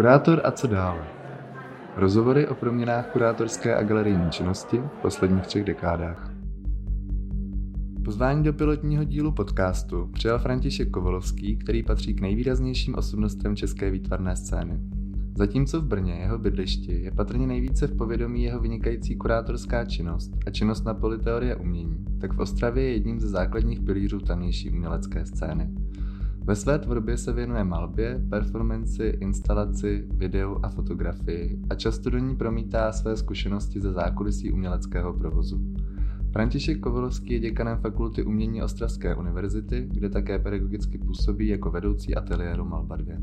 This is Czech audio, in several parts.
Kurátor a co dále? Rozhovory o proměnách kurátorské a galerijní činnosti v posledních třech dekádách. Pozvání do pilotního dílu podcastu přijal František Kovolovský, který patří k nejvýraznějším osobnostem české výtvarné scény. Zatímco v Brně, jeho bydlišti, je patrně nejvíce v povědomí jeho vynikající kurátorská činnost a činnost na politeorie umění, tak v Ostravě je jedním ze základních pilířů tamnější umělecké scény. Ve své tvorbě se věnuje malbě, performanci, instalaci, videu a fotografii a často do ní promítá své zkušenosti ze zákulisí uměleckého provozu. František Kovalovský je děkanem Fakulty umění Ostravské univerzity, kde také pedagogicky působí jako vedoucí ateliéru Malba 2.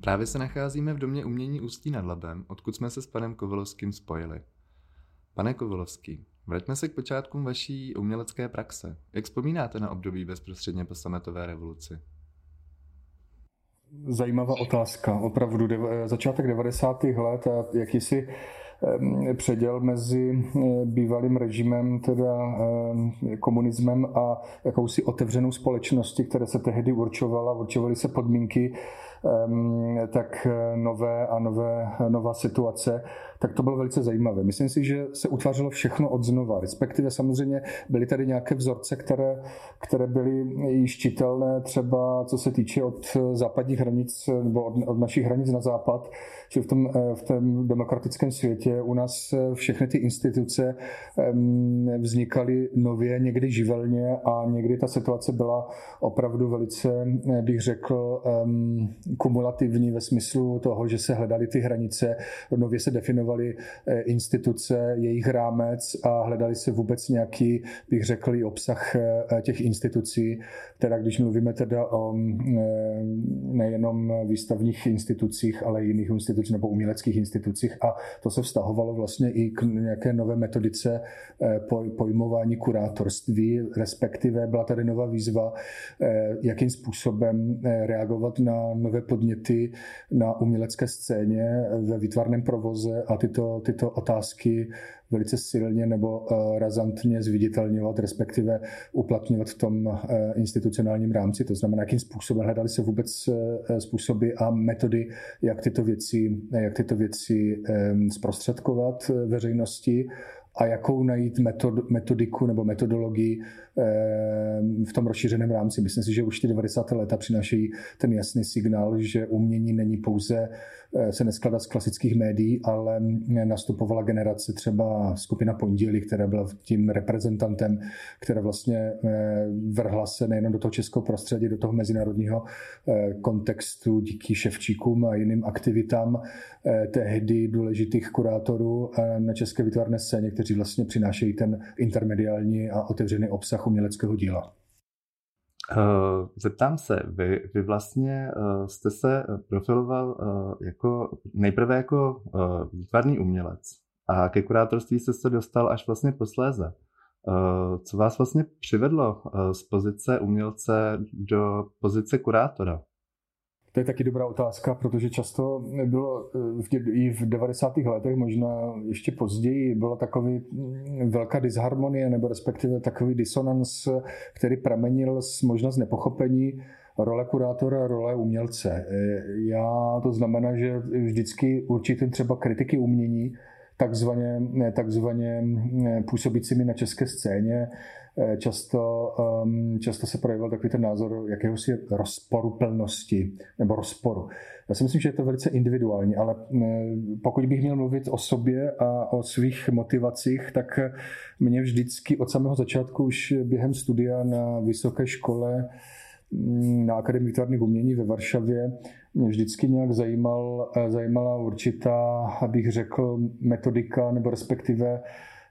Právě se nacházíme v domě umění Ústí nad Labem, odkud jsme se s panem Kovalovským spojili. Pane Kovalovský, vraťme se k počátkům vaší umělecké praxe. Jak vzpomínáte na období bezprostředně po sametové revoluci? Zajímavá otázka. Opravdu dev- začátek 90. let a jakýsi předěl mezi eh, bývalým režimem, teda komunismem a jakousi otevřenou společnosti, které se tehdy určovala, určovaly se podmínky tak eh, nové a nové, nová situace, tak to bylo velice zajímavé. Myslím si, že se utvářelo všechno od znova, respektive samozřejmě byly tady nějaké vzorce, které, které byly již čitelné třeba co se týče od západních hranic nebo od, od našich hranic na západ, že v tom, eh, v tom demokratickém světě u nás eh, všechny ty instituce vznikaly nově, někdy živelně a někdy ta situace byla opravdu velice, bych řekl, kumulativní ve smyslu toho, že se hledaly ty hranice, nově se definovaly eh, instituce, jejich rámec a hledali se vůbec nějaký, bych řekl, i obsah eh, těch institucí. Teda když mluvíme teda o eh, nejenom výstavních institucích, ale i jiných institucích nebo uměleckých institucích a to se vztahovalo vlastně i k nějaké nové metodice pojmování kurátorství, respektive byla tady nová výzva, jakým způsobem reagovat na nové nové podněty na umělecké scéně ve výtvarném provoze a tyto, tyto otázky velice silně nebo eh, razantně zviditelňovat, respektive uplatňovat v tom eh, institucionálním rámci. To znamená, jakým způsobem hledali se vůbec eh, způsoby a metody, jak tyto věci, jak tyto věci zprostředkovat veřejnosti a jakou najít metod, metodiku nebo metodologii v tom rozšířeném rámci. Myslím si, že už ty 90. léta přinášejí ten jasný signál, že umění není pouze Eh, se neskládá z klasických médií, ale nastupovala generace třeba skupina Pondělí, která byla tím reprezentantem, která vlastně eh, vrhla se nejen do toho českého prostředí, do toho mezinárodního eh, kontextu díky Ševčíkům a jiným aktivitám tehdy důležitých kurátorů na české výtvarné scéně, kteří vlastně přinášejí ten intermediální a otevřený obsah uměleckého díla. Uh, zeptám se, vy, vy vlastně uh, jste se profiloval uh, jako nejprve jako výtvarný umělec a ke kurátorství jste se dostal až vlastně posléze. Co vás vlastně přivedlo z pozice umělce do pozice kurátora? To je taky dobrá otázka, protože často bylo v tě, i v 90. letech, možná ještě později, byla takový mm, velká disharmonie nebo respektive takový disonans, který pramenil z možná z nepochopení role kurátora, role umělce. Já to znamená, že vždycky určitě třeba kritiky umění, takzvaně, takzvaně mm, působícími na české scéně, Eh, často, um, často se projevil takový ten názor jakéhosi rozporuplnosti nebo rozporu. Já si myslím, že je to velice individuální, ale eh, pokud bych měl mluvit o sobě a o svých motivacích, tak mě vždycky od samého začátku už během studia na vysoké škole mm, na Akademii výtvarných umění ve Varšavě mě vždycky nějak zajímal, eh, zajímala určitá, abych řekl, metodika nebo respektive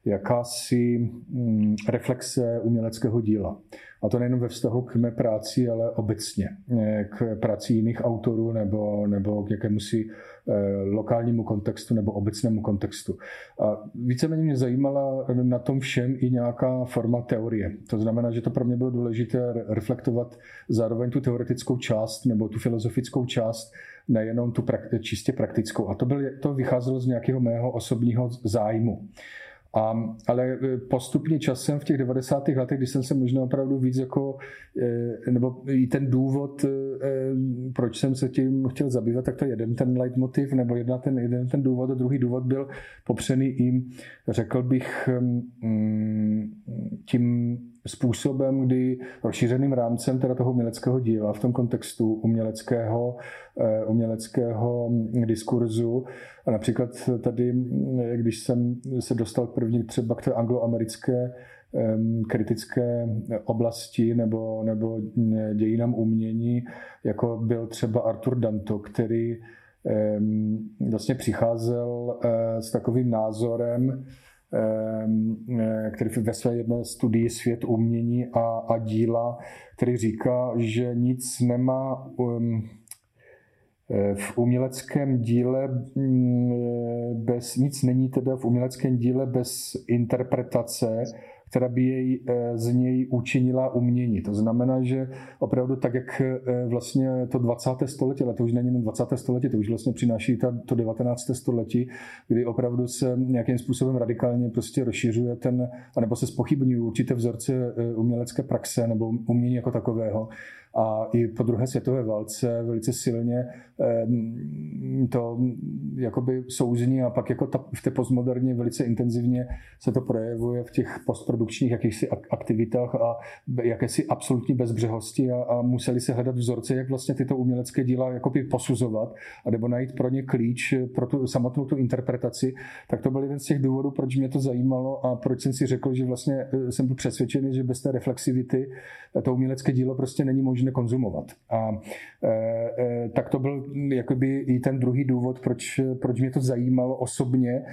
jakási mm, reflexe uměleckého díla. A to nejen ve vztahu k mé práci, ale obecně eh, k práci jiných autorů nebo, nebo k jakémusi eh, lokálnímu kontextu nebo obecnému kontextu. A víceméně mě zajímala na tom všem i nějaká forma teorie. To znamená, že to pro mě bylo důležité reflektovat zároveň tu teoretickou část nebo tu filozofickou část, nejenom tu čistě praktickou. A to, byl, to vycházelo z nějakého mého osobního zájmu. A, ale postupně časem v těch 90. letech, když jsem se možná opravdu víc jako, nebo i ten důvod, proč jsem se tím chtěl zabývat, tak to je jeden ten leitmotiv, nebo jedna ten, jeden ten důvod, a druhý důvod byl popřený i, řekl bych, tím způsobem, kdy rozšířeným rámcem teda toho uměleckého díla v tom kontextu uměleckého, eh, uměleckého diskurzu. A například tady, když jsem se dostal první třeba k té angloamerické kritické oblasti nebo, nebo dějinám umění, jako byl třeba Arthur Danto, který vlastně přicházel eh, s takovým názorem, eh, který ve své jedné studii Svět umění a, a díla, který říká, že nic nemá um, v uměleckém díle mm, eh, bez, nic není teda v uměleckém díle bez interpretace, která by jej eh, z něj učinila umění. To znamená, že opravdu tak, jak eh, vlastně to 20. století, ale to už není jenom 20. století, to už vlastně přináší to 19. století, kdy opravdu se nějakým způsobem radikálně prostě rozšiřuje ten, anebo se spochybňují určité vzorce eh, umělecké praxe nebo umění jako takového a i po druhé světové válce velice silně to jakoby souzní a pak jako ta, v té postmoderně velice intenzivně se to projevuje v těch postprodukčních jakýchsi aktivitách a jakési absolutní bezbřehosti a, a museli se hledat vzorce, jak vlastně tyto umělecké díla jakoby posuzovat a nebo najít pro ně klíč pro tu samotnou tu interpretaci, tak to byl jeden z těch důvodů, proč mě to zajímalo a proč jsem si řekl, že vlastně e, jsem byl přesvědčený, že bez té reflexivity to umělecké dílo prostě není možné konzumovat. A e, e, tak to byl jakoby i ten druhý důvod, proč, proč mě to zajímalo osobně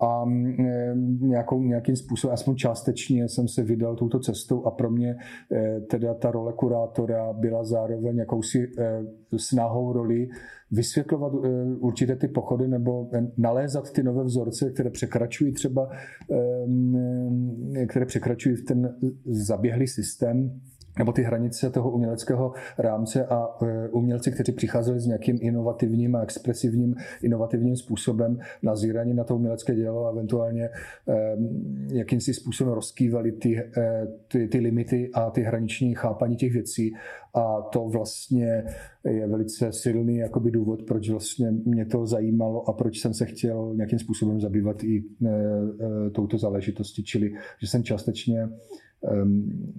a e, nějakou, nějakým způsobem, aspoň částečně jsem se vydal touto cestou a pro mě e, teda ta role kurátora byla zároveň jakousi snahou roli vysvětlovat určité ty pochody nebo nalézat ty nové vzorce, které překračují třeba, které překračují ten zaběhlý systém nebo ty hranice toho uměleckého rámce a e, umělci, kteří přicházeli s nějakým inovativním a expresivním, inovativním způsobem nazírání na to umělecké dělo a eventuálně e, jakýmsi způsobem rozkývali ty, e, ty, ty limity a ty hraniční chápaní těch věcí. A to vlastně je velice silný jakoby důvod, proč vlastně mě to zajímalo a proč jsem se chtěl nějakým způsobem zabývat i touto záležitostí, čili že jsem částečně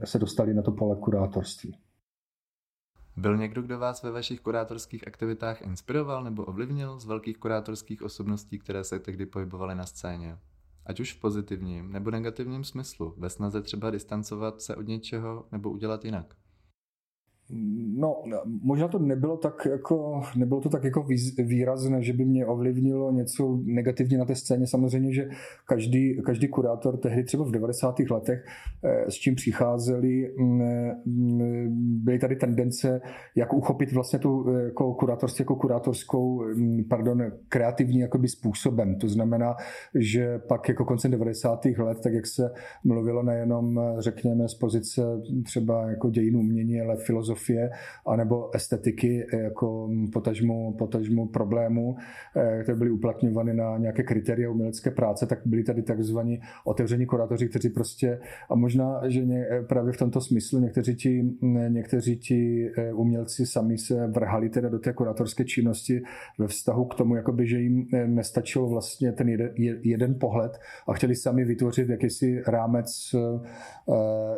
se dostali na to pole kurátorství. Byl někdo, kdo vás ve vašich kurátorských aktivitách inspiroval nebo ovlivnil z velkých kurátorských osobností, které se tehdy pohybovaly na scéně? Ať už v pozitivním nebo negativním smyslu, ve snaze třeba distancovat se od něčeho nebo udělat jinak? No, možná to nebylo tak jako, nebylo to tak jako výrazné, že by mě ovlivnilo něco negativně na té scéně. Samozřejmě, že každý, každý kurátor tehdy třeba v 90. letech, eh, s čím přicházeli, mm, mm, byly tady tendence, jak uchopit vlastně tu eh, jako kurátorství jako kurátorskou, mm, pardon, kreativní jakoby způsobem. To znamená, že pak jako koncem 90. let, tak jak se mluvilo nejenom, řekněme, z pozice třeba jako dějin umění, ale filozofie, filozofie anebo estetiky jako potažmu, potažmu problémů, eh, které byly uplatňovány na nějaké kritéria umělecké práce, tak byli tady takzvaní otevření kurátoři, kteří prostě, a možná, že ně, eh, právě v tomto smyslu někteří ti, někteří ti eh, umělci sami se vrhali teda do té kurátorské činnosti ve vztahu k tomu, jakoby, že jim nestačil vlastně ten jeden, jeden pohled a chtěli sami vytvořit jakýsi rámec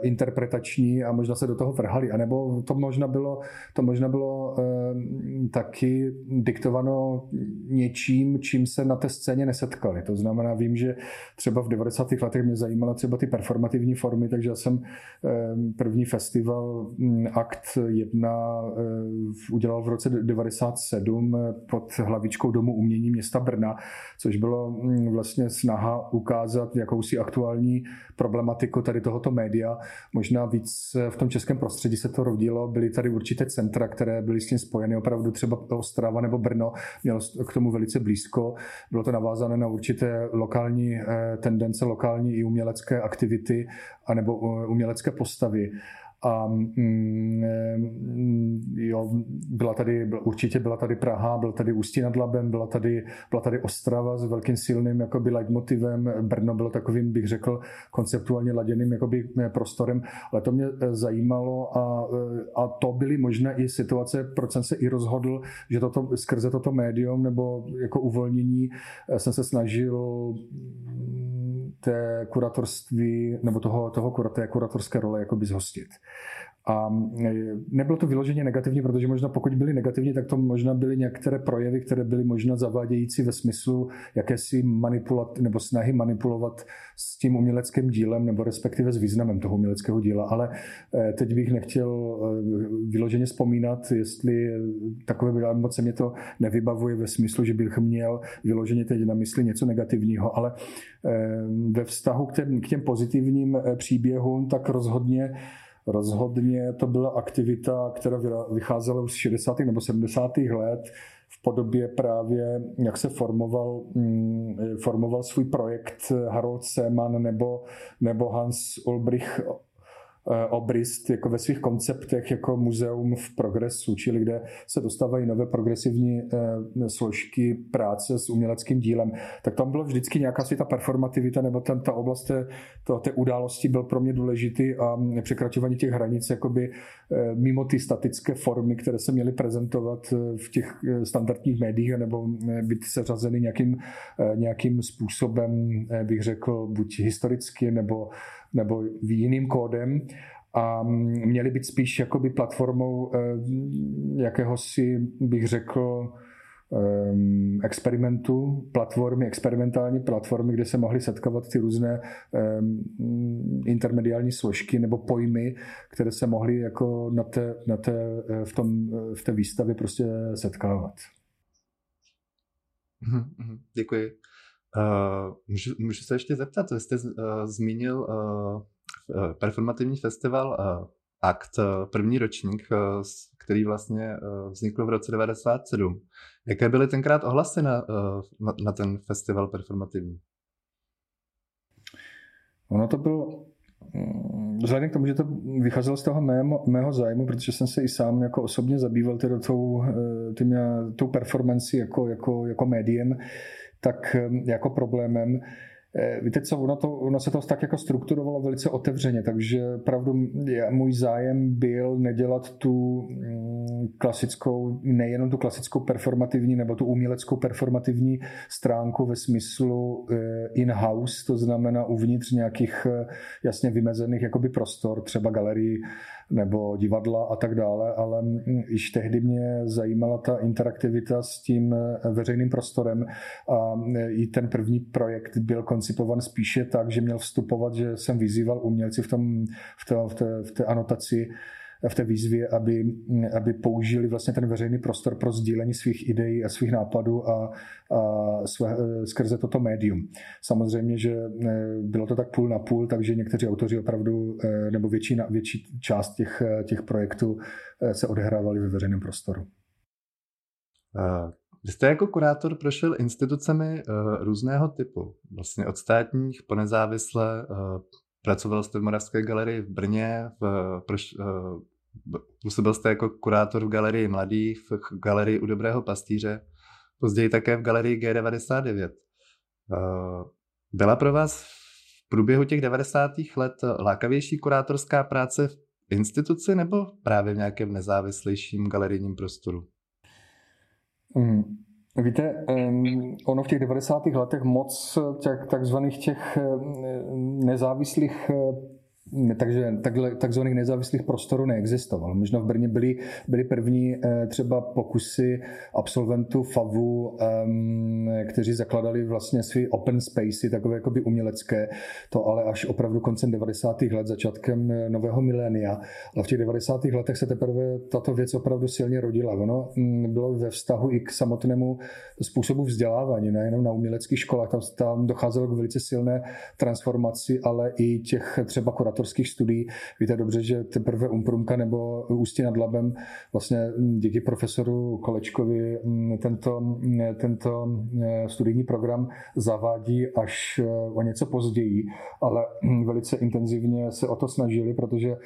interpretační a možná se do toho vrhali. A nebo to možná bylo, to možná bylo e, taky diktováno něčím, čím se na té scéně nesetkali. To znamená, vím, že třeba v 90. letech mě zajímala třeba ty performativní formy, takže já jsem e, první festival hm, Akt 1 e, udělal v roce 97 pod hlavičkou Domu umění města Brna, což bylo hm, vlastně snaha ukázat jakousi aktuální problematiku tady tohoto média. Možná víc v tom českém prostředí se to rodilo, byly tady určité centra, které byly s tím spojeny, opravdu třeba Ostrava nebo Brno mělo k tomu velice blízko. Bylo to navázané na určité lokální eh, tendence, lokální i umělecké aktivity anebo eh, umělecké postavy. A mm, jo, byla tady, určitě byla tady Praha, byl tady Ústí nad Labem, byla tady, byla tady Ostrava s velkým silným jakoby leitmotivem, Brno bylo takovým, bych řekl, konceptuálně laděným jakoby prostorem, ale to mě zajímalo a, a to byly možné i situace, proč jsem se i rozhodl, že toto, skrze toto médium nebo jako uvolnění jsem se snažil té kuratorství nebo toho, toho té kuratorské role jakoby zhostit. A e, nebylo to vyloženě negativní, protože možná pokud byly negativní, tak to možná byly některé projevy, které byly možná zavádějící ve smyslu jakési manipulat nebo snahy manipulovat s tím uměleckým dílem nebo respektive s významem toho uměleckého díla. Ale e, teď bych nechtěl e, vyloženě vzpomínat, jestli takové moc se mě to nevybavuje ve smyslu, že bych měl vyloženě teď na mysli něco negativního, ale ve vztahu k těm, k těm pozitivním příběhům, tak rozhodně Rozhodně to byla aktivita, která vycházela už z 60. nebo 70. let v podobě právě, jak se formoval, mm, formoval svůj projekt Harold Seemann nebo, nebo Hans Ulbrich Eh, obrist jako ve svých konceptech jako muzeum v progresu, čili kde se dostávají nové progresivní eh, složky práce s uměleckým dílem, tak tam bylo vždycky nějaká si ta performativita nebo ten, ta oblast té, to, té události byl pro mě důležitý a překračování těch hranic jakoby eh, mimo ty statické formy, které se měly prezentovat v těch standardních médiích nebo být seřazeny nějakým, nějakým způsobem, bych řekl, buď historicky nebo nebo jiným kódem a měly být spíš jakoby platformou eh, jakéhosi, bych řekl, eh, experimentu, platformy, experimentální platformy, kde se mohly setkávat ty různé eh, intermediální složky nebo pojmy, které se mohly jako na té, na té, v, tom, v té výstavě prostě setkávat. Mhm, mhm, děkuji. Uh, můžu, můžu se ještě zeptat, vy jste uh, zmínil uh, performativní festival uh, Akt, uh, první ročník, uh, který vlastně uh, vznikl v roce 97. Jaké byly tenkrát ohlasy na, uh, na, na ten festival performativní? Ono to bylo mm, Vzhledem k tomu, že to vycházelo z toho mého, mého zájmu, protože jsem se i sám jako osobně zabýval tou, tím, tou performancí jako, jako, jako médiem, tak jako problémem. Eh, víte co, ono, to, ono se to tak jako strukturovalo velice otevřeně, takže pravdu můj zájem byl nedělat tu mm, klasickou, nejenom tu klasickou performativní nebo tu uměleckou performativní stránku ve smyslu eh, in-house, to znamená uvnitř nějakých eh, jasně vymezených jakoby prostor, třeba galerii nebo divadla a tak dále, ale již tehdy mě zajímala ta interaktivita s tím eh, veřejným prostorem a eh, i ten první projekt byl koncipovan spíše tak, že měl vstupovat, že jsem vyzýval umělci v, tom, v, té, v, té, v té anotaci v té výzvě, aby, aby použili vlastně ten veřejný prostor pro sdílení svých ideí a svých nápadů a, a své, skrze toto médium. Samozřejmě, že e, bylo to tak půl na půl, takže někteří autoři opravdu, e, nebo větší, větší část těch, těch projektů se odehrávali ve veřejném prostoru. Vy jste jako kurátor prošel institucemi různého typu, vlastně od státních po nezávislé, Pracoval jste v Moravské galerii v Brně, v, proš, uh, působil jste jako kurátor v galerii mladých, v galerii u Dobrého pastýře, později také v galerii G99. Uh, byla pro vás v průběhu těch 90. let lákavější kurátorská práce v instituci nebo právě v nějakém nezávislejším galerijním prostoru? Mm. Víte, ono v těch 90. letech moc těch takzvaných těch nezávislých takže takhle, takzvaných nezávislých prostorů neexistovalo. Možná v Brně byly, byly první eh, třeba pokusy absolventů FAVu, kteří zakladali vlastně svý open spacey, takové jakoby umělecké, to ale až opravdu koncem 90. let, začátkem eh, nového milénia. Ale v těch 90. letech se teprve tato věc opravdu silně rodila. Ono mm, bylo ve vztahu i k samotnému způsobu vzdělávání, nejenom na uměleckých školách, tam, tam docházelo k velice silné transformaci, ale i těch třeba kuratorů kurátorských studií. Víte dobře, že teprve Umprumka nebo Ústí nad Labem vlastně díky profesoru Kolečkovi tento, tento studijní program zavádí až o něco později, ale velice intenzivně se o to snažili, protože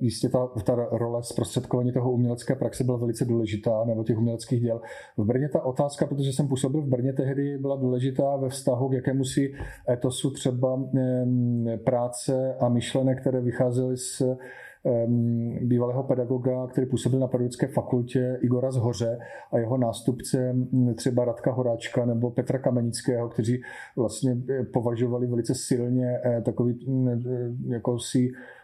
jistě ta, ta role zprostředkování toho umělecké praxe byla velice důležitá, nebo těch uměleckých děl. V Brně ta otázka, protože jsem působil v Brně tehdy, byla důležitá ve vztahu k jakému si etosu třeba práce a myšlenek, které vycházely z bývalého pedagoga, který působil na pedagogické fakultě Igora Zhoře a jeho nástupce třeba Radka Horáčka nebo Petra Kamenického, kteří vlastně eh, považovali velice silně eh, takový jako si Eh,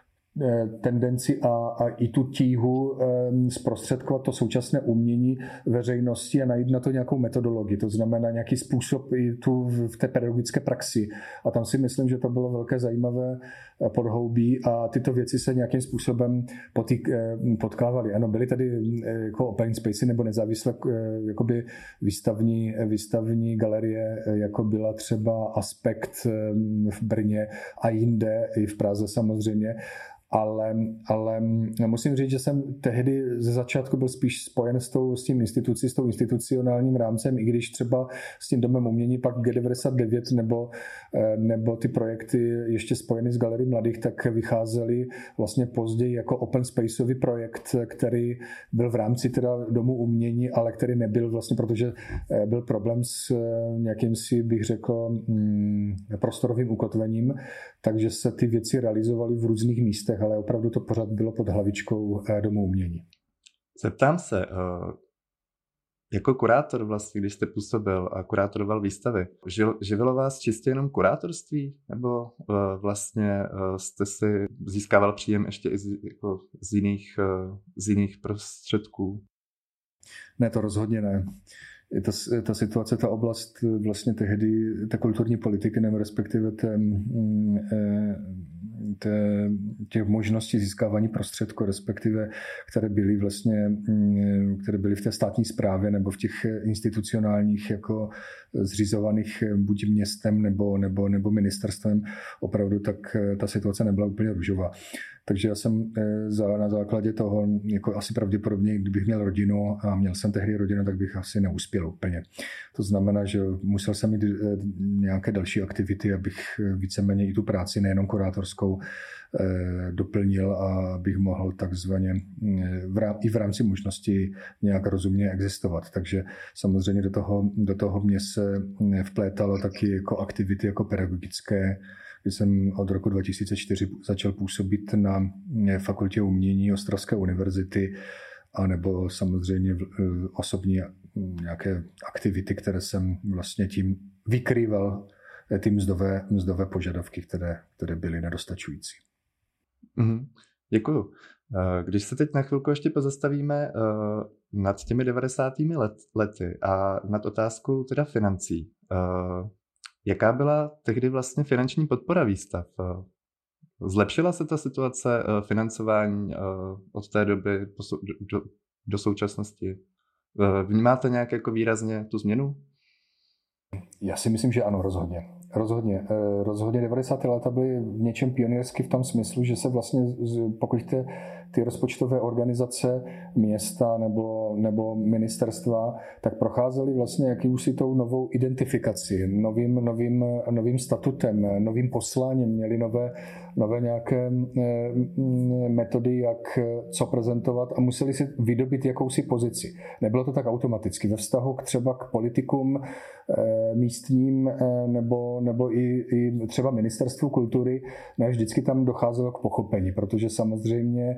tendenci a, a i tu tíhu eh, zprostředkovat to současné umění veřejnosti a najít na to nějakou metodologii, to znamená nějaký způsob i tu v té pedagogické praxi. A tam si myslím, že to bylo velké zajímavé eh, podhoubí a tyto věci se nějakým způsobem potýk, potkávaly. Ano, byly tady jako open spacey nebo nezávislé jakoby výstavní, výstavní galerie, jako byla třeba Aspekt v Brně a jinde, i v Praze samozřejmě ale, ale musím říct, že jsem tehdy ze začátku byl spíš spojen s, tou, s tím institucí, s tou institucionálním rámcem, i když třeba s tím domem umění pak G99 nebo, eh, nebo ty projekty ještě spojeny s Galerií mladých, tak vycházely vlastně později jako open spaceový projekt, který byl v rámci teda domu umění, ale který nebyl vlastně, protože eh, byl problém s eh, nějakým si, bych řekl, mm, prostorovým ukotvením, takže se ty věci realizovaly v různých místech, ale opravdu to pořád bylo pod hlavičkou eh, Domu umění. Zeptám se, eh, jako kurátor vlastně, když jste působil a kurátoroval výstavy, živilo vás čistě jenom kurátorství? Nebo eh, vlastně jste si získával příjem ještě i z, jako z, jiných, z jiných prostředků? Ne, to rozhodně ne ta, ta situace, ta oblast vlastně tehdy, ta kulturní politiky, nebo respektive ten, mm, eh, té, těch možností získávání prostředků, respektive které byly vlastně, mm, které byly v té státní správě nebo v těch institucionálních jako zřizovaných buď městem nebo, nebo, nebo ministerstvem, opravdu tak ta situace nebyla úplně růžová. Takže já jsem eh, na základě toho, jako asi pravděpodobně, kdybych měl rodinu a měl jsem tehdy rodinu, tak bych asi neuspěl úplně. To znamená, že musel jsem mít eh, nějaké další aktivity, abych eh, víceméně i tu práci, nejenom kurátorskou, doplnil a abych mohl takzvaně v rám, i v rámci možnosti nějak rozumně existovat. Takže samozřejmě do toho, do toho mě se vplétalo taky jako aktivity jako pedagogické, kdy jsem od roku 2004 začal působit na fakultě umění Ostravské univerzity a nebo samozřejmě osobní nějaké aktivity, které jsem vlastně tím vykrýval ty mzdové, mzdové požadavky, které, které byly nedostačující. Mm-hmm. Děkuju. Eh, když se teď na chvilku ještě pozastavíme eh, nad těmi 90. Let, lety a nad otázkou teda financí. Eh, Jaká byla tehdy vlastně finanční podpora výstav? Zlepšila se ta situace eh, financování eh, od té doby do, do současnosti? Eh, vnímáte nějak jako výrazně tu změnu? Já si myslím, že ano, rozhodně. Rozhodně. Rozhodně 90. léta byly v něčem pionýrsky v tom smyslu, že se vlastně, pokud ty, ty rozpočtové organizace města nebo, nebo ministerstva, tak procházely vlastně jakýmsi tou novou identifikaci, novým, novým, novým statutem, novým posláním, měli nové, nové nějaké metody, jak co prezentovat a museli si vydobit jakousi pozici. Nebylo to tak automaticky. Ve vztahu k třeba k politikům místním nebo, nebo i, i třeba ministerstvu kultury, ne vždycky tam docházelo k pochopení, protože samozřejmě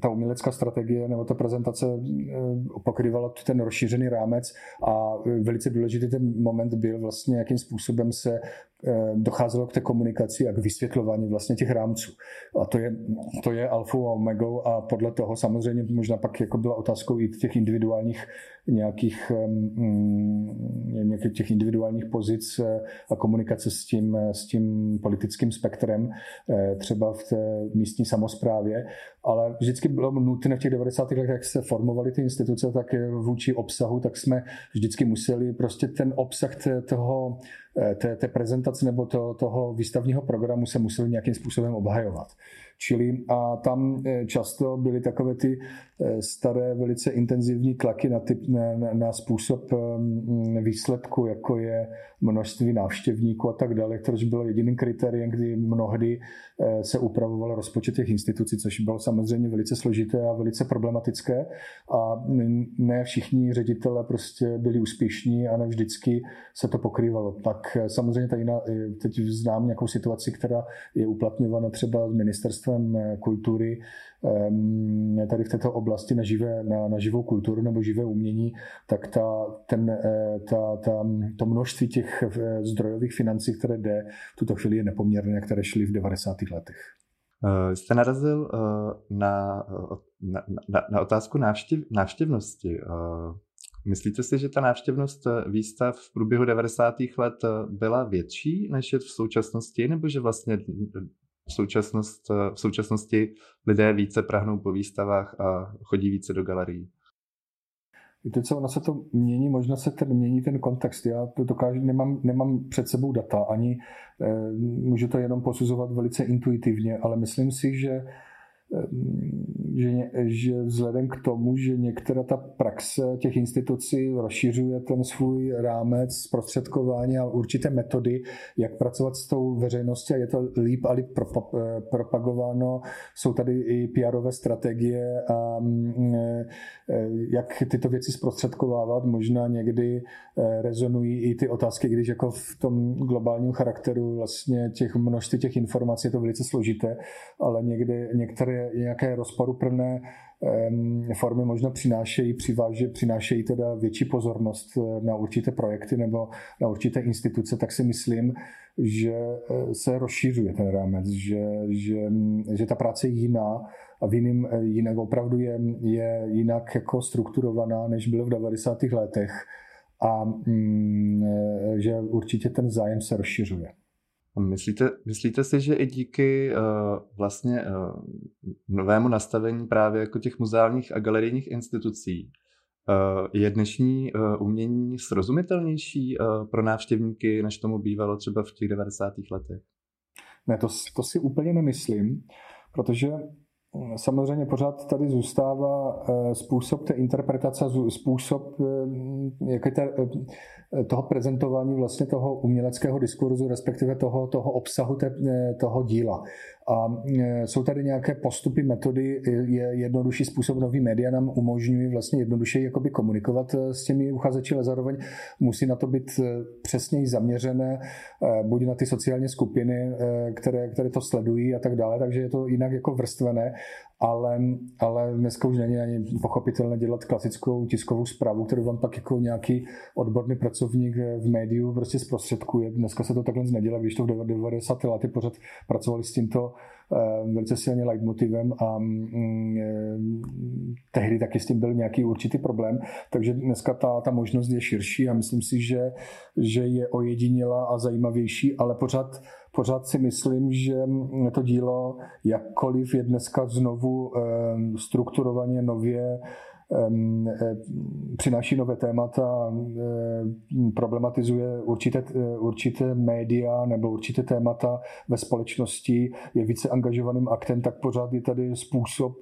ta umělecká strategie nebo ta prezentace pokrývala ten rozšířený rámec a velice důležitý ten moment byl vlastně, jakým způsobem se docházelo k té komunikaci a k vysvětlování vlastně těch rámců. A to je, to je alfa a omegou a podle toho samozřejmě možná pak jako byla otázkou i těch individuálních nějakých, mm, nějakých těch individuálních pozic eh, a komunikace s tím, s tím politickým spektrem, třeba v té místní samozprávě, ale vždycky bylo nutné v těch 90. letech, jak se formovaly ty instituce, tak vůči obsahu, tak jsme vždycky museli prostě ten obsah toho té, té prezentace nebo to, toho výstavního programu se museli nějakým způsobem obhajovat. Čili a tam eh, často byly takové ty eh, staré, velice intenzivní tlaky na, typ, na, na způsob ehm, výsledku, jako je množství návštěvníků a tak dále, které bylo jediným kritériem, kdy mnohdy eh, se upravoval rozpočet těch institucí, což bylo samozřejmě velice složité a velice problematické a ne všichni ředitele prostě byli úspěšní a ne vždycky se to pokrývalo. Tak samozřejmě tady na, teď znám nějakou situaci, která je uplatňována třeba ministerstvem eh, kultury ehm, tady v této oblasti na, živé, na, na živou kulturu nebo živé umění, tak ta, ten, eh, ta, ta, to množství těch eh, zdrojových financí, které jde, v tuto chvíli je nepoměrné, které šly v 90. letech. Jste narazil na, na, na, na otázku návštěv, návštěvnosti. Myslíte si, že ta návštěvnost výstav v průběhu 90. let byla větší než je v současnosti, nebo že vlastně v, současnost, v současnosti lidé více prahnou po výstavách a chodí více do galerií. Víte co, ono se to mění, možná se ten mění ten kontext. Já to dokážu, nemám, nemám před sebou data, ani můžu to jenom posuzovat velice intuitivně, ale myslím si, že že, že vzhledem k tomu, že některá ta praxe těch institucí rozšiřuje ten svůj rámec zprostředkování a určité metody, jak pracovat s tou veřejností a je to líp a líp propagováno. Jsou tady i pr strategie a mm, e, jak tyto věci zprostředkovávat. Možná někdy rezonují i ty otázky, když jako v tom globálním charakteru vlastně těch množství těch informací je to velice složité, ale někdy některé nějaké rozporuplné formy možná přinášejí, přiváže, přinášejí teda větší pozornost eh, na určité projekty nebo na určité instituce, tak si myslím, že eh, se rozšířuje ten rámec, že, že, že ta práce je jiná a v jiným, eh, jinak opravdu je, je jinak jako strukturovaná, než bylo v 90. letech a mm, že určitě ten zájem se rozšiřuje. Myslíte, myslíte si, že i díky uh, vlastně uh, novému nastavení právě jako těch muzeálních a galerijních institucí uh, je dnešní uh, umění srozumitelnější uh, pro návštěvníky, než tomu bývalo třeba v těch 90. letech? Ne, to, to si úplně nemyslím, protože Samozřejmě pořád tady zůstává způsob té interpretace, způsob jak je ta, toho prezentování vlastně toho uměleckého diskurzu, respektive toho, toho obsahu té, toho díla. A e, jsou tady nějaké postupy, metody, je jednodušší způsob, nový média nám umožňují vlastně jednodušeji jakoby komunikovat e, s těmi uchazeči, ale zároveň musí na to být e, přesněji zaměřené, buď na ty sociální skupiny, které, které to sledují a tak dále, takže je to jinak jako vrstvené ale, ale dneska už není ani pochopitelné dělat klasickou tiskovou zprávu, kterou vám pak jako nějaký odborný pracovník v médiu prostě zprostředkuje. Dneska se to takhle nedělá, když to v 90. lety pořád pracovali s tímto eh, velice silně leitmotivem a mm, eh, tehdy taky s tím byl nějaký určitý problém, takže dneska ta, ta možnost je širší a myslím si, že, že je ojedinělá a zajímavější, ale pořád pořád si myslím, že to dílo, jakkoliv je dneska znovu strukturovaně nově přináší nové témata, problematizuje určité, určité média nebo určité témata ve společnosti, je více angažovaným aktem, tak pořád je tady způsob,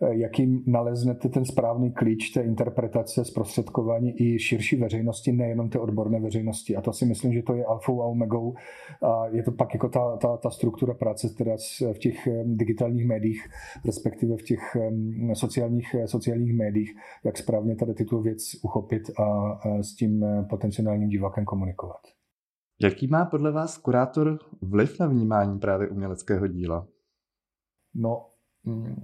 jakým naleznete ten správný klíč té interpretace, zprostředkování i širší veřejnosti, nejenom té odborné veřejnosti. A to si myslím, že to je alfou a omegou. A je to pak jako ta, ta, ta struktura práce teda v těch eh, digitálních médiích, respektive v těch eh, sociálních, sociálních médiích, jak správně tady tyto věc uchopit a s tím potenciálním divákem komunikovat. Jaký má podle vás kurátor vliv na vnímání právě uměleckého díla? No, mm,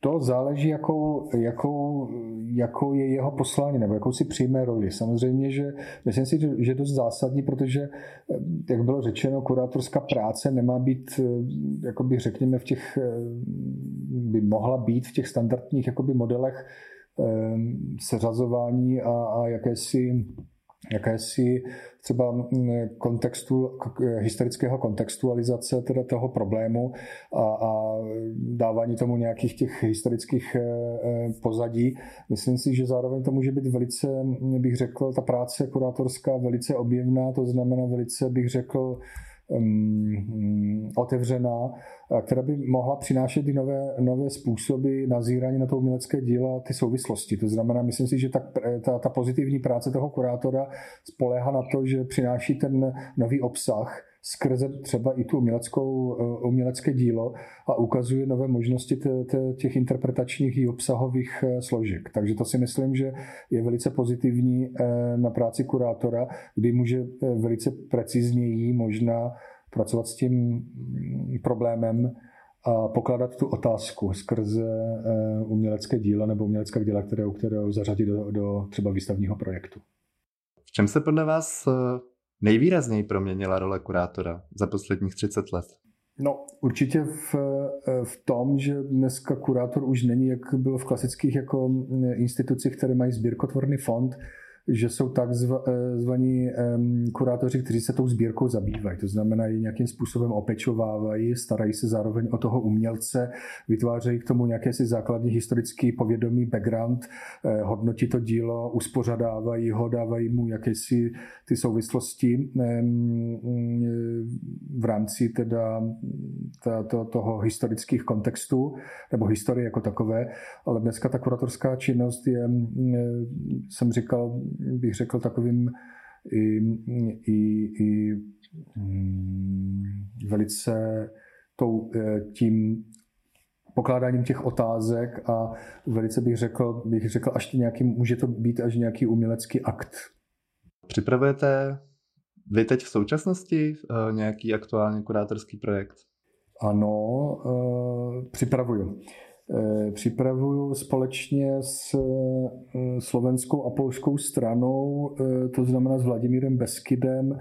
to záleží, jakou, jakou, jakou je jeho poslání, nebo jakou si přijme roli. Samozřejmě, že myslím si, že je dost zásadní, protože, jak bylo řečeno, kurátorská práce nemá být, jakoby řekněme, v těch, by mohla být v těch standardních jakoby modelech seřazování a, a jakési jakési třeba mm, kontextu, historického kontextualizace teda toho problému a, a dávání tomu nějakých těch historických eh, eh, pozadí. Myslím si, že zároveň to může být velice, bych řekl, ta práce kurátorská velice objevná, to znamená velice, bych řekl, um, otevřená, která by mohla přinášet i nové, nové způsoby nazírání na to umělecké dílo ty souvislosti. To znamená, myslím si, že ta, ta, ta pozitivní práce toho kurátora spoléhá na to, že přináší ten nový obsah, skrze třeba i tu uměleckou, eh, umělecké dílo a ukazuje nové možnosti těch interpretačních i obsahových eh, složek. Takže to si myslím, že je velice pozitivní eh, na práci kurátora, kdy může velice precizněji možná pracovat s tím mm, problémem a pokládat tu otázku skrze umělecké díla nebo umělecká díla, které, které zařadit do, do třeba výstavního projektu. V čem se podle vás nejvýrazněji proměnila role kurátora za posledních 30 let? No, určitě v, v tom, že dneska kurátor už není, jak bylo v klasických jako institucích, které mají sbírkotvorný fond, že jsou tak eh, kurátoři, kteří se tou sbírkou zabývají. To znamená, ji nějakým způsobem opečovávají, starají se zároveň o toho umělce, vytvářejí k tomu nějaké si základní historický povědomý background, eh, hodnotí to dílo, uspořadávají ho, dávají mu jakési ty souvislosti v rámci teda to, toho historických kontextů nebo historie jako takové, ale dneska ta kuratorská činnost je, jsem říkal, bych řekl, takovým i, i, i mm, velice tou, eh, tím pokládáním těch otázek a velice bych řekl, bych řekl, až nějaký, může to být až nějaký umělecký akt. Připravujete vy teď v současnosti uh, nějaký aktuální kurátorský projekt? Ano, uh, připravuju. Eh, připravuju společně s eh, slovenskou a polskou stranou, eh, to znamená s Vladimírem Beskydem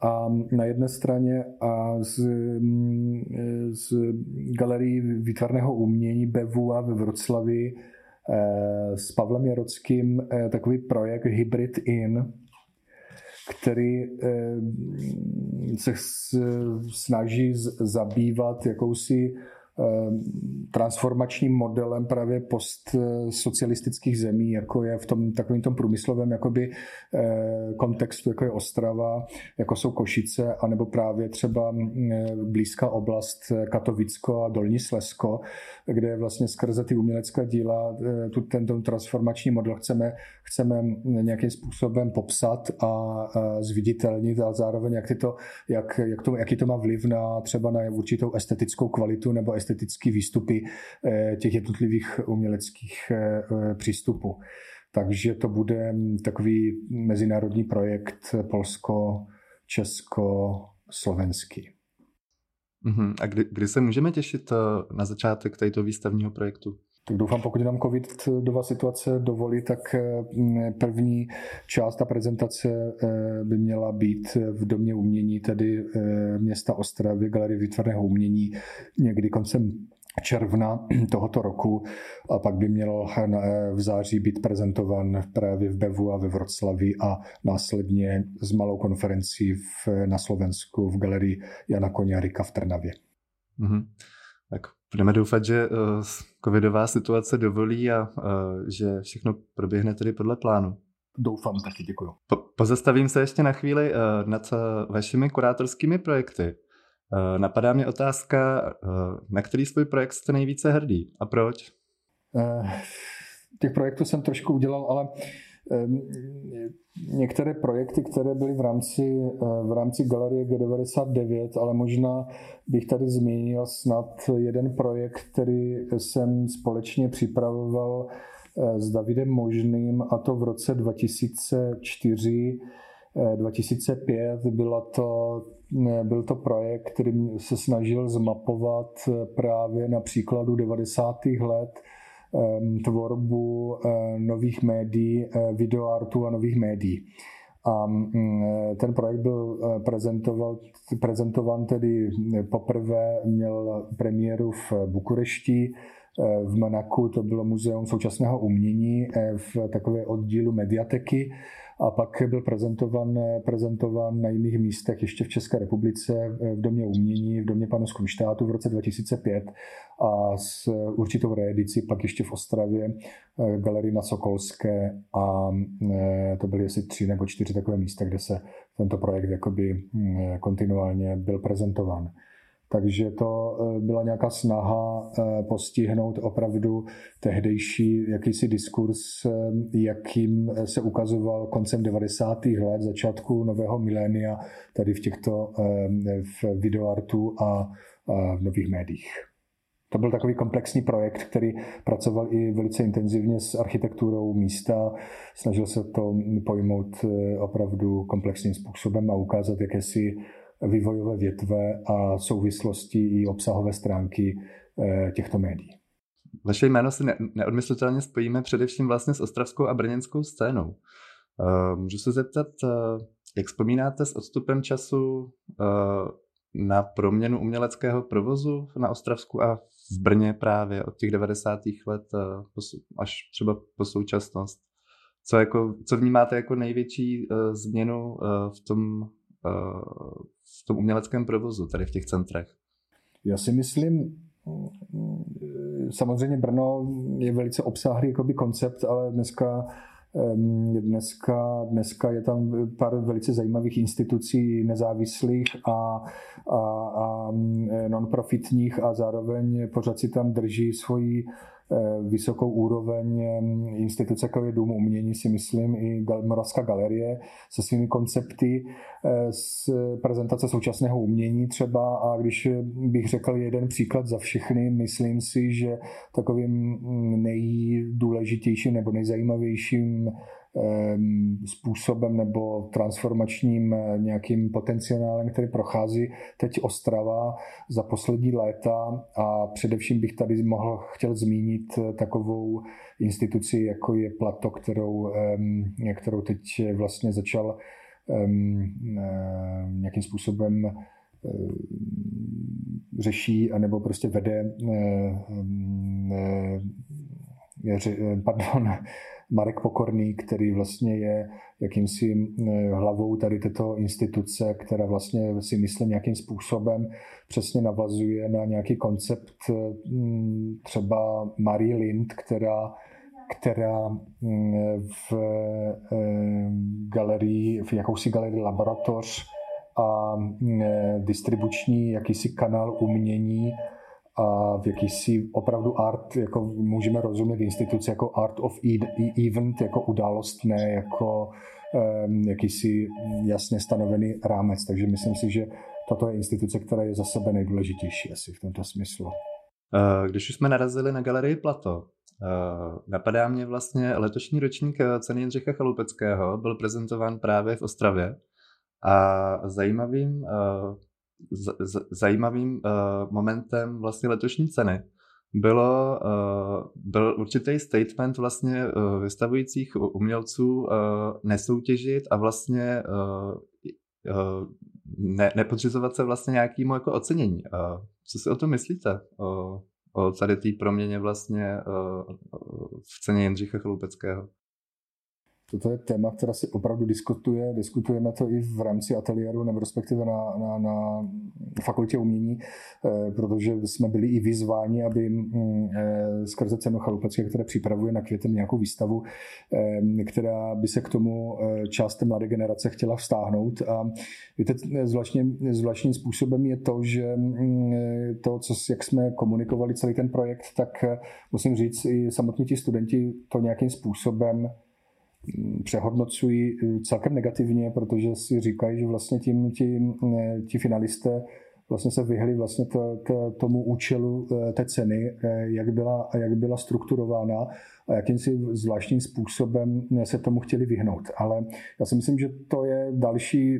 a na jedné straně a z, mm, z galerii výtvarného umění BVUA ve Vroclavi s Pavlem Jarockým takový projekt Hybrid In, který se snaží zabývat jakousi transformačním modelem právě postsocialistických zemí, jako je v tom takovým tom průmyslovém jakoby eh, kontextu, jako je Ostrava, jako jsou Košice, anebo právě třeba eh, blízká oblast Katovicko a Dolní Slesko, kde vlastně skrze ty umělecká díla eh, tu, tento transformační model chceme, chceme nějakým způsobem popsat a zviditelnit a zároveň jak, tyto, jak, jak to, jaký to má vliv na třeba na určitou estetickou kvalitu nebo estetické výstupy eh, těch jednotlivých uměleckých eh, eh, přístupů. Takže to bude hm, takový mezinárodní projekt polsko-česko-slovenský. Mhm. A kdy, kdy se můžeme těšit na začátek tohoto výstavního projektu? Tak doufám, pokud nám COVID-dová situace dovolí, tak hm, první část a prezentace by měla být v Domě umění, tedy města Ostravy, Galerie výtvarného umění, někdy koncem června tohoto roku a pak by měl v září být prezentovan právě v Bevu a ve Vroclavi a následně s malou konferencí v, na Slovensku v galerii Jana Koňarika v Trnavě. Mm-hmm. Budeme doufat, že uh, covidová situace dovolí a uh, že všechno proběhne tedy podle plánu. Doufám taky, děkuji. Po, pozastavím se ještě na chvíli uh, nad vašimi kurátorskými projekty. Napadá mě otázka, na který svůj projekt jste nejvíce hrdý a proč? Těch projektů jsem trošku udělal, ale některé projekty, které byly v rámci, v rámci Galerie G99, ale možná bych tady zmínil snad jeden projekt, který jsem společně připravoval s Davidem Možným a to v roce 2004 2005 byla to byl to projekt, který se snažil zmapovat eh, právě na příkladu 90. let tvorbu eh, nových médií, eh, videoartu a nových médií. A mm, ten projekt byl prezentovan tedy poprvé, měl premiéru v Bukurešti v Manaku to bylo muzeum současného umění v takové oddílu mediateky a pak byl prezentovan, prezentovan na jiných místech ještě v České republice v Domě umění, v Domě panu Skrumštátu v roce 2005 a s určitou reedicí pak ještě v Ostravě eh, galerii na Sokolské a eh, to byly asi tři nebo čtyři takové místa, kde se tento projekt jakoby hm, kontinuálně byl prezentován. Takže to eh, byla nějaká snaha eh, postihnout opravdu tehdejší jakýsi diskurs, eh, jakým se ukazoval koncem 90. let, začátku nového milénia, tady v těchto v videoartu a v nových médiích. To byl takový komplexní projekt, který pracoval i velice intenzivně s architekturou místa. Snažil se to pojmout opravdu komplexním způsobem a ukázat jakési vývojové větve a souvislosti i obsahové stránky eh, těchto médií. Vaše jméno si neodmyslitelně spojíme především vlastně s ostravskou a brněnskou scénou. Eh, můžu se zeptat, eh, jak vzpomínáte s odstupem času na proměnu uměleckého provozu na Ostravsku a v Brně právě od těch 90. let až třeba po současnost? Co, jako, co vnímáte jako největší změnu v tom v tom uměleckém provozu, tady v těch centrech? Já si myslím, samozřejmě Brno je velice obsáhlý jakoby koncept, ale dneska Dneska, dneska je tam pár velice zajímavých institucí nezávislých a, a, a non-profitních a zároveň pořád si tam drží svoji vysokou úroveň instituce, jako je Dům umění, si myslím, i Moravská galerie se svými koncepty eh, z prezentace současného umění třeba. A když bych řekl jeden příklad za všechny, myslím si, že takovým nejdůležitějším nebo nejzajímavějším způsobem nebo transformačním eh, nějakým potenciálem, který prochází teď Ostrava za poslední léta. A především bych tady mohl chtěl zmínit eh, takovou instituci, jako je Plato, kterou, ehm, kterou teď vlastně začal ehm, eh, nějakým způsobem řeší anebo prostě vede pardon, Marek Pokorný, který vlastně je jakýmsi eh, hlavou tady této instituce, která vlastně si myslím nějakým způsobem přesně navazuje na nějaký koncept mm, třeba Marie Lind, která která v eh, galerii, v jakousi galerii laboratoř a eh, distribuční jakýsi kanál umění a v jakýsi opravdu art, jako můžeme rozumět instituce jako art of e- event, jako událost, ne jako um, jakýsi jasně stanovený rámec. Takže myslím si, že tato je instituce, která je za sebe nejdůležitější asi v tomto smyslu. Eh, když už jsme narazili na galerii Plato, eh, napadá mě vlastně letošní ročník eh, ceny Jindřicha Chalupeckého, byl prezentován právě v Ostravě a zajímavým z, zajímavým uh, momentem vlastně letošní ceny bylo, uh, byl určitý statement vlastně uh, vystavujících umělců uh, nesoutěžit a vlastně uh, uh, ne, nepodřizovat se vlastně nějakému jako ocenění. Uh, co si o tom myslíte? O, o tady té proměně vlastně uh, v ceně Jindřicha Chloupeckého? Toto je téma, která se opravdu diskutuje. Diskutujeme to i v rámci ateliéru, nebo respektive na, na, na fakultě umění, eh, protože jsme byli i vyzváni, aby mm, eh, skrze cenu Chalupecké, které připravuje na květem nějakou výstavu, eh, která by se k tomu část mladé generace chtěla vstáhnout. A víte, zvláštně, zvláštním způsobem je to, že mm, to, co, jak jsme komunikovali celý ten projekt, tak musím říct, i samotní ti studenti to nějakým způsobem přehodnocují eh, celkem negativně, protože si říkají, že vlastně tím, tím eh, ti finalisté vlastně se vyhli vlastně to, to, tomu účelu eh, té ceny, jak byla, jak byla strukturována a jakýmsi zvláštním způsobem se tomu chtěli vyhnout. Ale já si myslím, že to je další,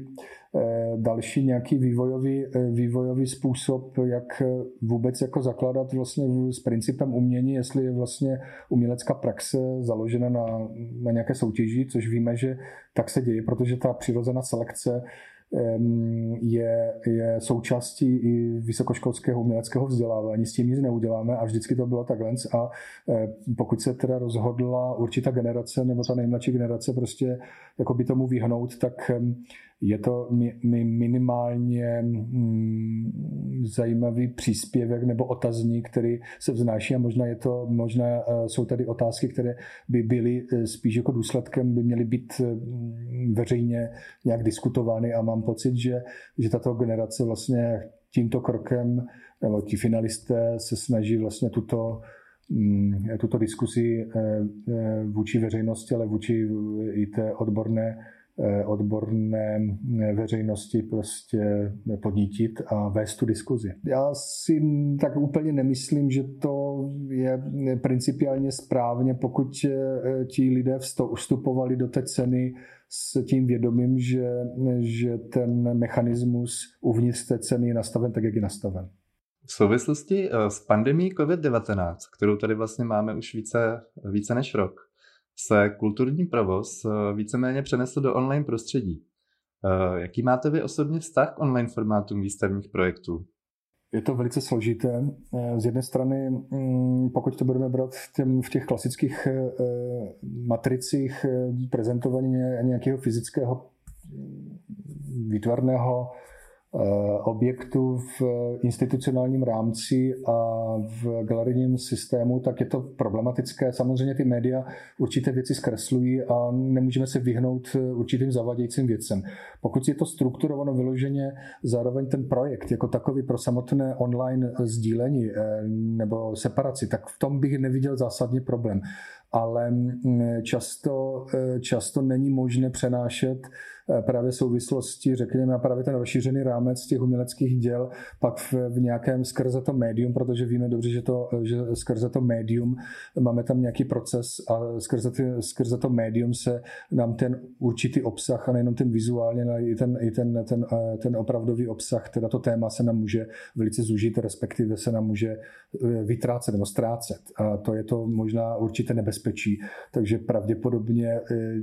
další nějaký vývojový, vývojový způsob, jak vůbec jako zakládat vlastně s principem umění, jestli je vlastně umělecká praxe založena na, na nějaké soutěži, což víme, že tak se děje, protože ta přirozená selekce je, je součástí i vysokoškolského uměleckého vzdělávání. S tím nic neuděláme a vždycky to bylo takhle. A pokud se teda rozhodla určitá generace nebo ta nejmladší generace prostě jako by tomu vyhnout, tak je to minimálně mm, zajímavý příspěvek nebo otazník, který se vznáší a možná je to, možná eh, jsou tady otázky, které by byly eh, spíš jako důsledkem, by měly být mm, veřejně nějak diskutovány a mám pocit, že, že tato generace vlastně tímto krokem nebo ti finalisté se snaží vlastně tuto mm, tuto diskusi eh, vůči veřejnosti, ale vůči i té odborné Eh, odborné eh, veřejnosti prostě podnítit a vést tu diskuzi. Já si tak úplně nemyslím, že to je principiálně správně, pokud eh, ti lidé vstupovali do té ceny s tím vědomím, že, že ten mechanismus uvnitř té ceny je nastaven tak, jak je nastaven. V souvislosti s pandemí COVID-19, kterou tady vlastně máme už více, více než rok, se kulturní provoz eh, víceméně přenesl do online prostředí. Eh, jaký máte vy osobně vztah k online formátům výstavních projektů? Je to velice složité. Eh, z jedné strany, mm, pokud to budeme brát v, těch klasických matricích prezentování nějakého fyzického mm, výtvarného Eh, objektu v institucionálním rámci a v galerijním systému, tak je to problematické. Samozřejmě ty média určité věci zkreslují a nemůžeme se vyhnout určitým zavadějícím věcem. Pokud je to strukturováno vyloženě zároveň ten projekt jako takový pro samotné online sdílení eh, nebo separaci, tak v tom bych neviděl zásadní problém. Ale mm, často, eh, často není možné přenášet Eh, právě souvislosti, řekněme, a právě ten rozšířený rámec těch uměleckých děl pak v, v nějakém skrze to médium, protože víme dobře, že, to, že skrze to médium máme tam nějaký proces a skrze, ty, skrze to médium se nám ten určitý obsah a nejenom ten vizuálně, ale i ten, i ten, ten, eh, ten opravdový obsah, teda to téma se nám může velice zužít, respektive se nám může eh, vytrácet nebo ztrácet. A to je to možná určité nebezpečí. Takže pravděpodobně,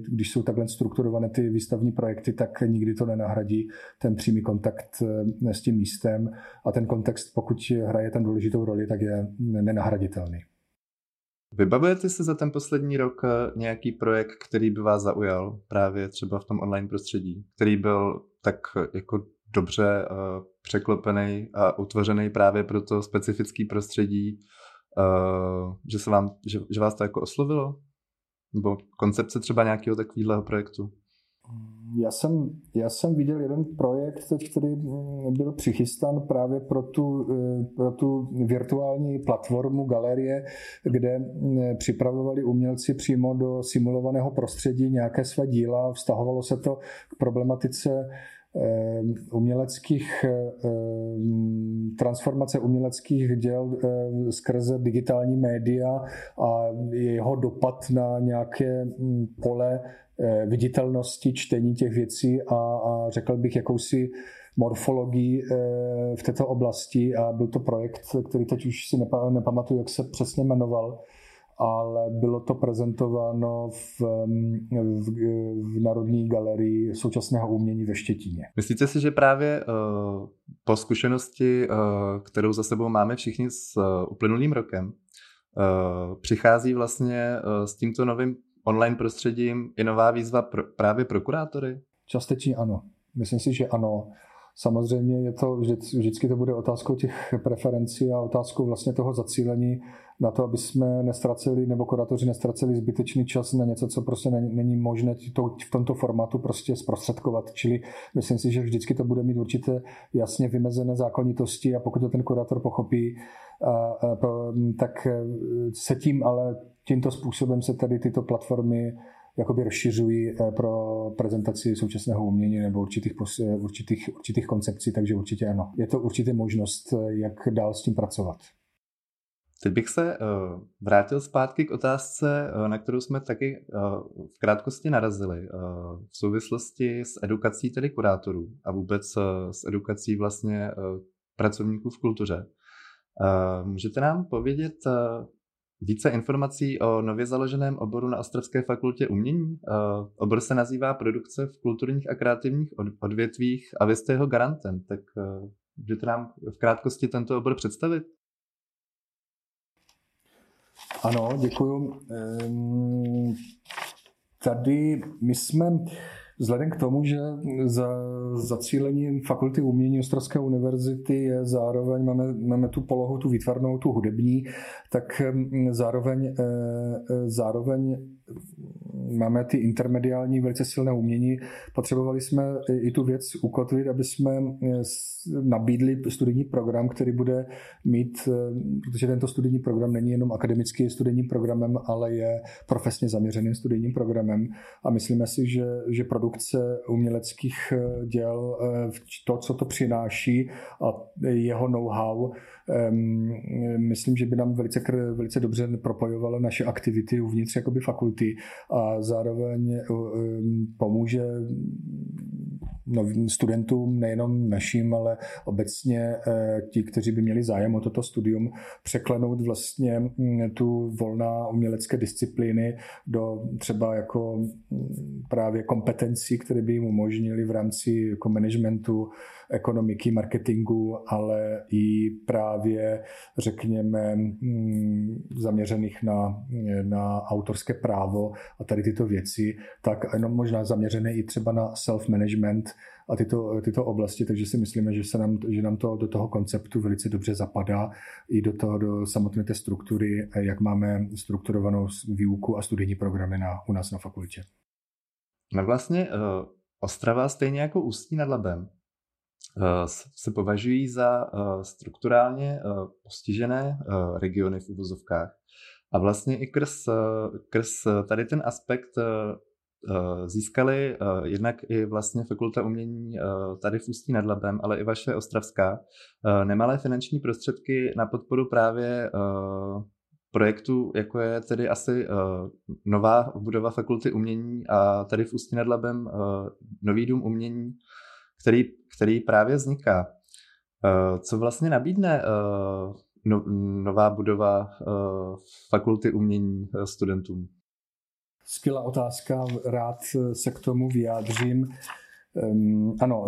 když jsou takhle strukturované ty výstavní projekty, projekty, tak nikdy to nenahradí ten přímý kontakt eh, s tím místem a ten kontext, pokud hraje ten důležitou roli, tak je nenahraditelný. Vybavujete si za ten poslední rok eh, nějaký projekt, který by vás zaujal právě třeba v tom online prostředí, který byl tak eh, jako dobře překlopený a utvořený právě pro to specifické prostředí, že, se vám, že, že vás to jako oslovilo? Nebo koncepce třeba nějakého takového projektu? Já jsem, já jsem viděl jeden projekt, který mm, byl přichystan právě pro tu, eh, pro tu virtuální platformu galerie, kde mm, připravovali umělci přímo do simulovaného prostředí nějaké své díla. Vztahovalo se to k problematice eh, uměleckých eh, transformace uměleckých děl skrze digitální média a jeho dopad na nějaké mm, pole viditelnosti čtení těch věcí a, a řekl bych jakousi morfologii eh, v této oblasti a byl to projekt, který teď už si nepamatuju, jak se přesně jmenoval, ale bylo to prezentováno v, v, v Národní galerii současného umění ve Štětíně. Myslíte si, že právě uh, po zkušenosti, kterou za sebou máme všichni s uplynulým rokem, přichází vlastně s tímto novým online prostředím je nová výzva pro, právě pro kurátory? Částečně ano. Myslím si, že ano. Samozřejmě je to, vždy, vždycky to bude otázkou těch preferencí a otázkou vlastně toho zacílení na to, aby jsme nestraceli nebo kurátoři nestraceli zbytečný čas na něco, co prostě není, možné to, v tomto formátu prostě zprostředkovat. Čili myslím si, že vždycky to bude mít určité jasně vymezené zákonitosti a pokud to ten kurátor pochopí, a, a, tak se tím ale tímto způsobem se tady tyto platformy jakoby rozšiřují eh, pro prezentaci současného umění nebo určitých, eh, určitých, určitých koncepcí, takže určitě ano. Je to určitě možnost, jak dál s tím pracovat. Teď bych se vrátil zpátky k otázce, na kterou jsme taky v krátkosti narazili v souvislosti s edukací tedy kurátorů a vůbec s edukací vlastně pracovníků v kultuře. Můžete nám povědět, více informací o nově založeném oboru na Ostravské fakultě umění. Obor se nazývá produkce v kulturních a kreativních odvětvích a vy jste jeho garantem, tak můžete nám v krátkosti tento obor představit? Ano, děkuju. Tady my jsme Vzhledem k tomu, že za zacílením Fakulty umění Ostravské univerzity je zároveň, máme, máme tu polohu, tu výtvarnou, tu hudební, tak zároveň, eh, eh, zároveň máme ty intermediální velice silné umění. Potřebovali jsme i tu věc ukotvit, aby jsme eh, nabídli studijní program, který bude mít, eh, protože tento studijní program není jenom akademický studijním programem, ale je profesně zaměřeným studijním programem. A myslíme si, že, že produkce uměleckých eh, děl, to, co to přináší a jeho know-how, myslím, že by nám velice, velice dobře propojovalo naše aktivity uvnitř jakoby fakulty a zároveň pomůže novým studentům, nejenom našim, ale obecně eh, ti, kteří by měli zájem o toto studium, překlenout vlastně tu volná umělecké disciplíny do třeba jako právě kompetencí, které by jim umožnili v rámci jako managementu, ekonomiky, marketingu, ale i právě, řekněme, mm, zaměřených na, na autorské právo a tady tyto věci, tak jenom možná zaměřené i třeba na self-management a tyto, tyto oblasti, takže si myslíme, že, se nám, že nám to do toho konceptu velice dobře zapadá i do toho, do samotné té struktury, jak máme strukturovanou výuku a studijní programy na, u nás na fakultě. No vlastně uh, Ostrava stejně jako Ústí nad Labem se považují za eh, strukturálně eh, postižené regiony v uvozovkách. A vlastně i krz, krz tady ten aspekt získali jednak i vlastně Fakulta umění tady v Ústí nad Labem, ale i vaše Ostravská, nemalé finanční prostředky na podporu právě projektu, jako je tedy asi nová budova Fakulty umění a tady v Ústí nad Labem nový dům umění, který, který právě vzniká. Eh, co vlastně nabídne eh, no, nová budova eh, fakulty umění studentům? Skvělá otázka, rád se k tomu vyjádřím. Ehm, ano,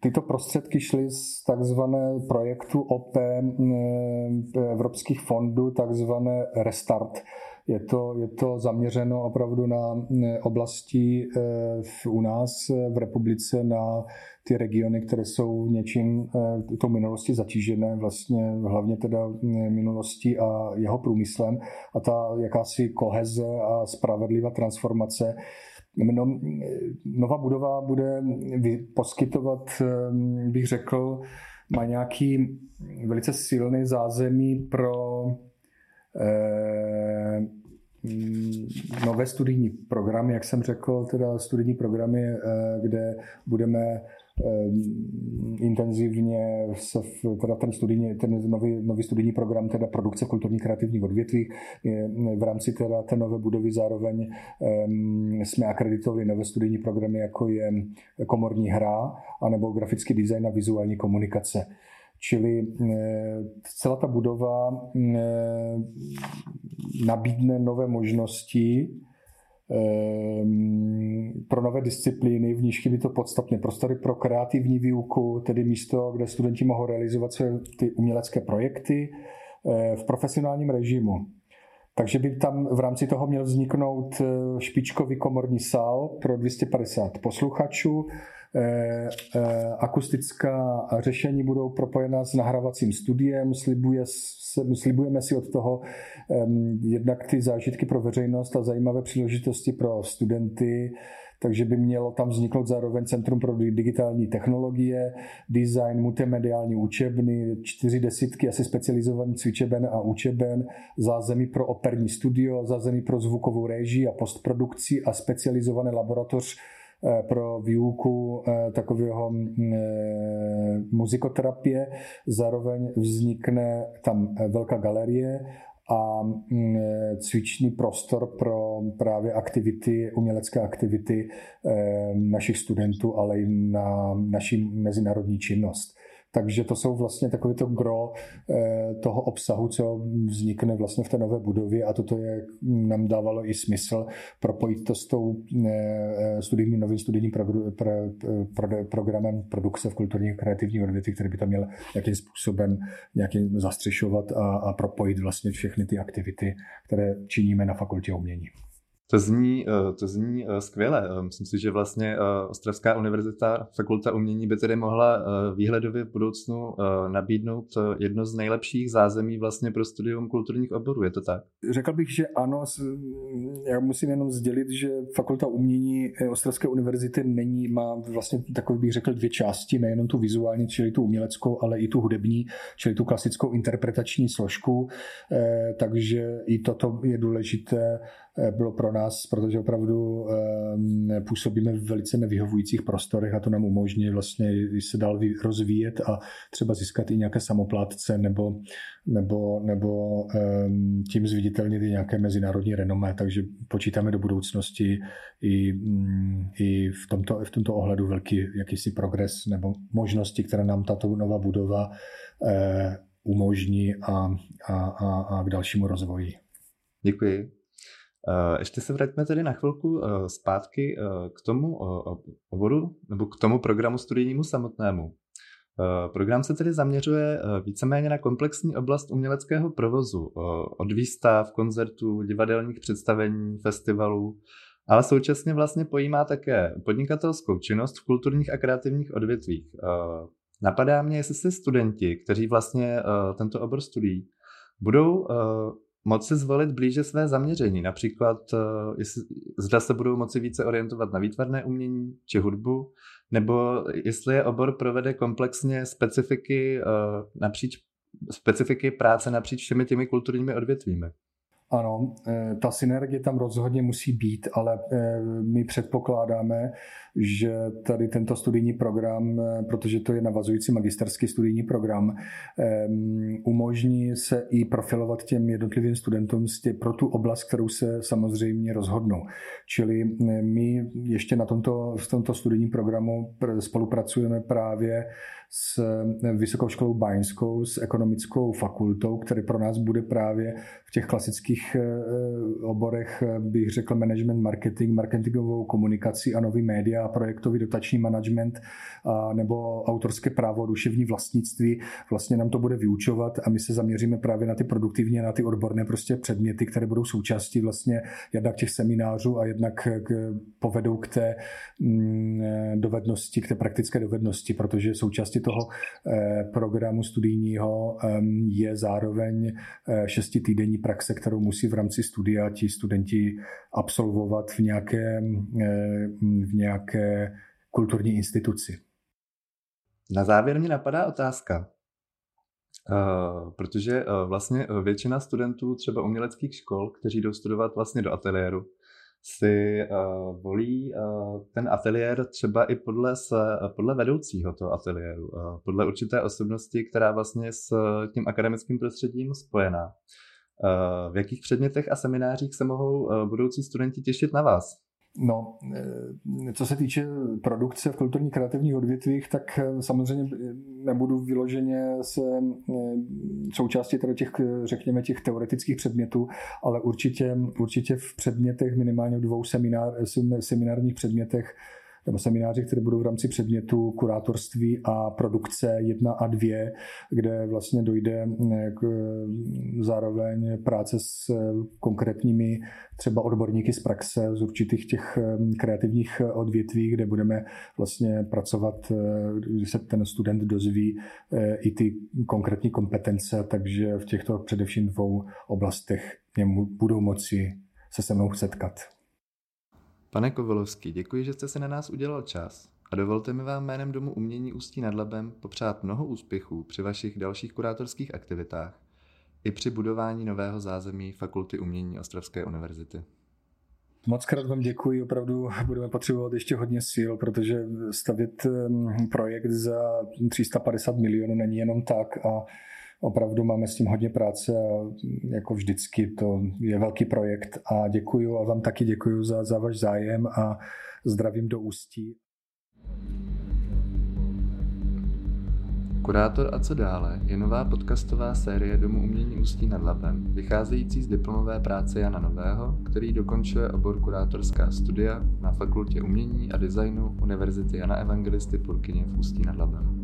tyto prostředky šly z takzvané projektu OP evropských fondů, takzvané Restart je to, je to zaměřeno opravdu na oblasti eh, v, u nás v republice, na ty regiony, které jsou něčím eh, tou minulostí zatížené, vlastně hlavně teda minulostí a jeho průmyslem. A ta jakási koheze a spravedlivá transformace. No, nová budova bude poskytovat, eh, bych řekl, má nějaký velice silný zázemí pro Eh, nové studijní programy, jak jsem řekl, teda studijní programy, eh, kde budeme eh, intenzivně se v, teda ten, studijní, ten nový, nový studijní program teda produkce kulturní kreativních odvětví. V rámci teda té nové budovy zároveň jsme akreditovali nové studijní programy, jako je komorní hra anebo grafický design a vizuální komunikace. Čili eh, celá ta budova eh, nabídne nové možnosti eh, pro nové disciplíny, v níž chybí to podstatné prostory pro kreativní výuku, tedy místo, kde studenti mohou realizovat své ty umělecké projekty v profesionálním režimu. Takže by tam v rámci toho měl vzniknout špičkový komorní sál pro 250 posluchačů, akustická řešení budou propojena s nahrávacím studiem. Slibuje, slibujeme si od toho jednak ty zážitky pro veřejnost a zajímavé příležitosti pro studenty, takže by mělo tam vzniknout zároveň Centrum pro digitální technologie, design, multimediální učebny, čtyři desítky asi specializovaných cvičeben a učeben, zázemí pro operní studio, zázemí pro zvukovou réžii a postprodukci a specializované laboratoř Eh, pro výuku eh, takového mm, eh, muzikoterapie. Zároveň vznikne tam velká galerie a mm, cvičný prostor pro právě aktivity, umělecké aktivity našich studentů, ale i na naši mezinárodní činnost. Takže to jsou vlastně takové to gro eh, toho obsahu, co vznikne vlastně v té nové budově a toto je, nám dávalo i smysl propojit to s tou studijní, novým studijním pro, pro, pro, programem produkce v kulturní kreativní odvětví, který by tam měl nějakým způsobem nějakým zastřešovat a, a propojit vlastně všechny ty aktivity, které činíme na fakultě umění. To zní, eh, to zní eh, skvěle. Eh, myslím si, že vlastně Ostravská univerzita, fakulta umění by tedy mohla výhledově v budoucnu nabídnout jedno z nejlepších zázemí vlastně pro studium kulturních oborů. Je to tak? Řekl bych, že ano. Já musím jenom sdělit, že fakulta umění Ostravské univerzity není, má vlastně takový bych řekl dvě části, nejenom tu vizuální, čili tu uměleckou, ale i tu hudební, čili tu klasickou interpretační složku. Takže i toto je důležité bylo pro nás, protože opravdu eh, působíme v velice nevyhovujících prostorech a to nám umožní vlastně se dál rozvíjet a třeba získat i nějaké samoplátce nebo, nebo, nebo ehm, tím zviditelnit i nějaké mezinárodní renomé, takže počítáme do budoucnosti i, mm, i v, tomto, v tomto ohledu velký jakýsi progres nebo možnosti, které nám tato nová budova eh, umožní a, a, a, a k dalšímu rozvoji. Děkuji. Eh, ještě se vraťme tedy na chvilku eh, zpátky eh, k tomu oboru nebo k tomu programu studijnímu samotnému. Program se tedy zaměřuje víceméně na komplexní oblast uměleckého provozu, od výstav, koncertů, divadelních představení, festivalů, ale současně vlastně pojímá také podnikatelskou činnost v kulturních a kreativních odvětvích. Napadá mě, jestli si studenti, kteří vlastně tento obor studují, budou moci zvolit blíže své zaměření. Například, eh, jestli, zda se budou moci více orientovat na výtvarné umění či hudbu, nebo jestli je obor provede komplexně specifiky eh, napříč specifiky práce napříč všemi těmi kulturními odvětvími. Ano, eh, ta synergie tam rozhodně musí být, ale my předpokládáme, že tady tento studijní program, eh, protože to je navazující magisterský studijní program, umožní se i profilovat těm jednotlivým studentům pro tu oblast, kterou se samozřejmě rozhodnou. Čili eh, my ještě na tomto, v tomto studijním programu spolupracujeme právě s eh, Vysokou školou Báňskou, s ekonomickou fakultou, který pro nás bude právě v těch klasických oborech, bych řekl, management, marketing, marketingovou komunikaci a nový média a projektový dotační management a, nebo autorské právo, duševní vlastnictví, vlastně nám to bude vyučovat a my se zaměříme právě na ty produktivně, na ty odborné prostě předměty, které budou součástí vlastně jednak těch seminářů a jednak k, povedou k té mm, dovednosti, k té praktické dovednosti, protože součástí toho eh, programu studijního je zároveň eh, šestitýdenní praxe, kterou musí v rámci studia ti studenti absolvovat v nějaké, eh, v nějaké kulturní instituci. Na závěr mě napadá otázka, Uh, protože uh, vlastně většina studentů třeba uměleckých škol, kteří jdou studovat vlastně do ateliéru, si uh, volí uh, ten ateliér třeba i podle, se, podle vedoucího toho ateliéru, uh, podle určité osobnosti, která vlastně s tím akademickým prostředím spojená. Uh, v jakých předmětech a seminářích se mohou uh, budoucí studenti těšit na vás? No, eh, co se týče produkce v kulturní kreativních odvětvích, tak eh, samozřejmě nebudu vyloženě se eh, součástí tady těch, řekněme, těch teoretických předmětů, ale určitě, určitě v předmětech, minimálně v dvou seminár, seminárních předmětech, semináři, které budou v rámci předmětu kurátorství a produkce 1 a 2, kde vlastně dojde k zároveň práce s konkrétními třeba odborníky z praxe z určitých těch kreativních odvětví, kde budeme vlastně pracovat, když se ten student dozví e, i ty konkrétní kompetence, takže v těchto především dvou oblastech budou moci se se mnou setkat. Pane Kovalovský, děkuji, že jste si na nás udělal čas a dovolte mi vám jménem Domu umění Ústí nad Labem popřát mnoho úspěchů při vašich dalších kurátorských aktivitách i při budování nového zázemí Fakulty umění Ostravské univerzity. Moc krát vám děkuji, opravdu budeme potřebovat ještě hodně sil, protože stavět projekt za 350 milionů není jenom tak a opravdu máme s tím hodně práce a jako vždycky to je velký projekt a děkuju a vám taky děkuju za, za váš zájem a zdravím do ústí. Kurátor a co dále je nová podcastová série Domu umění Ústí nad Labem, vycházející z diplomové práce Jana Nového, který dokončuje obor kurátorská studia na Fakultě umění a designu Univerzity Jana Evangelisty Purkyně v Ústí nad Labem.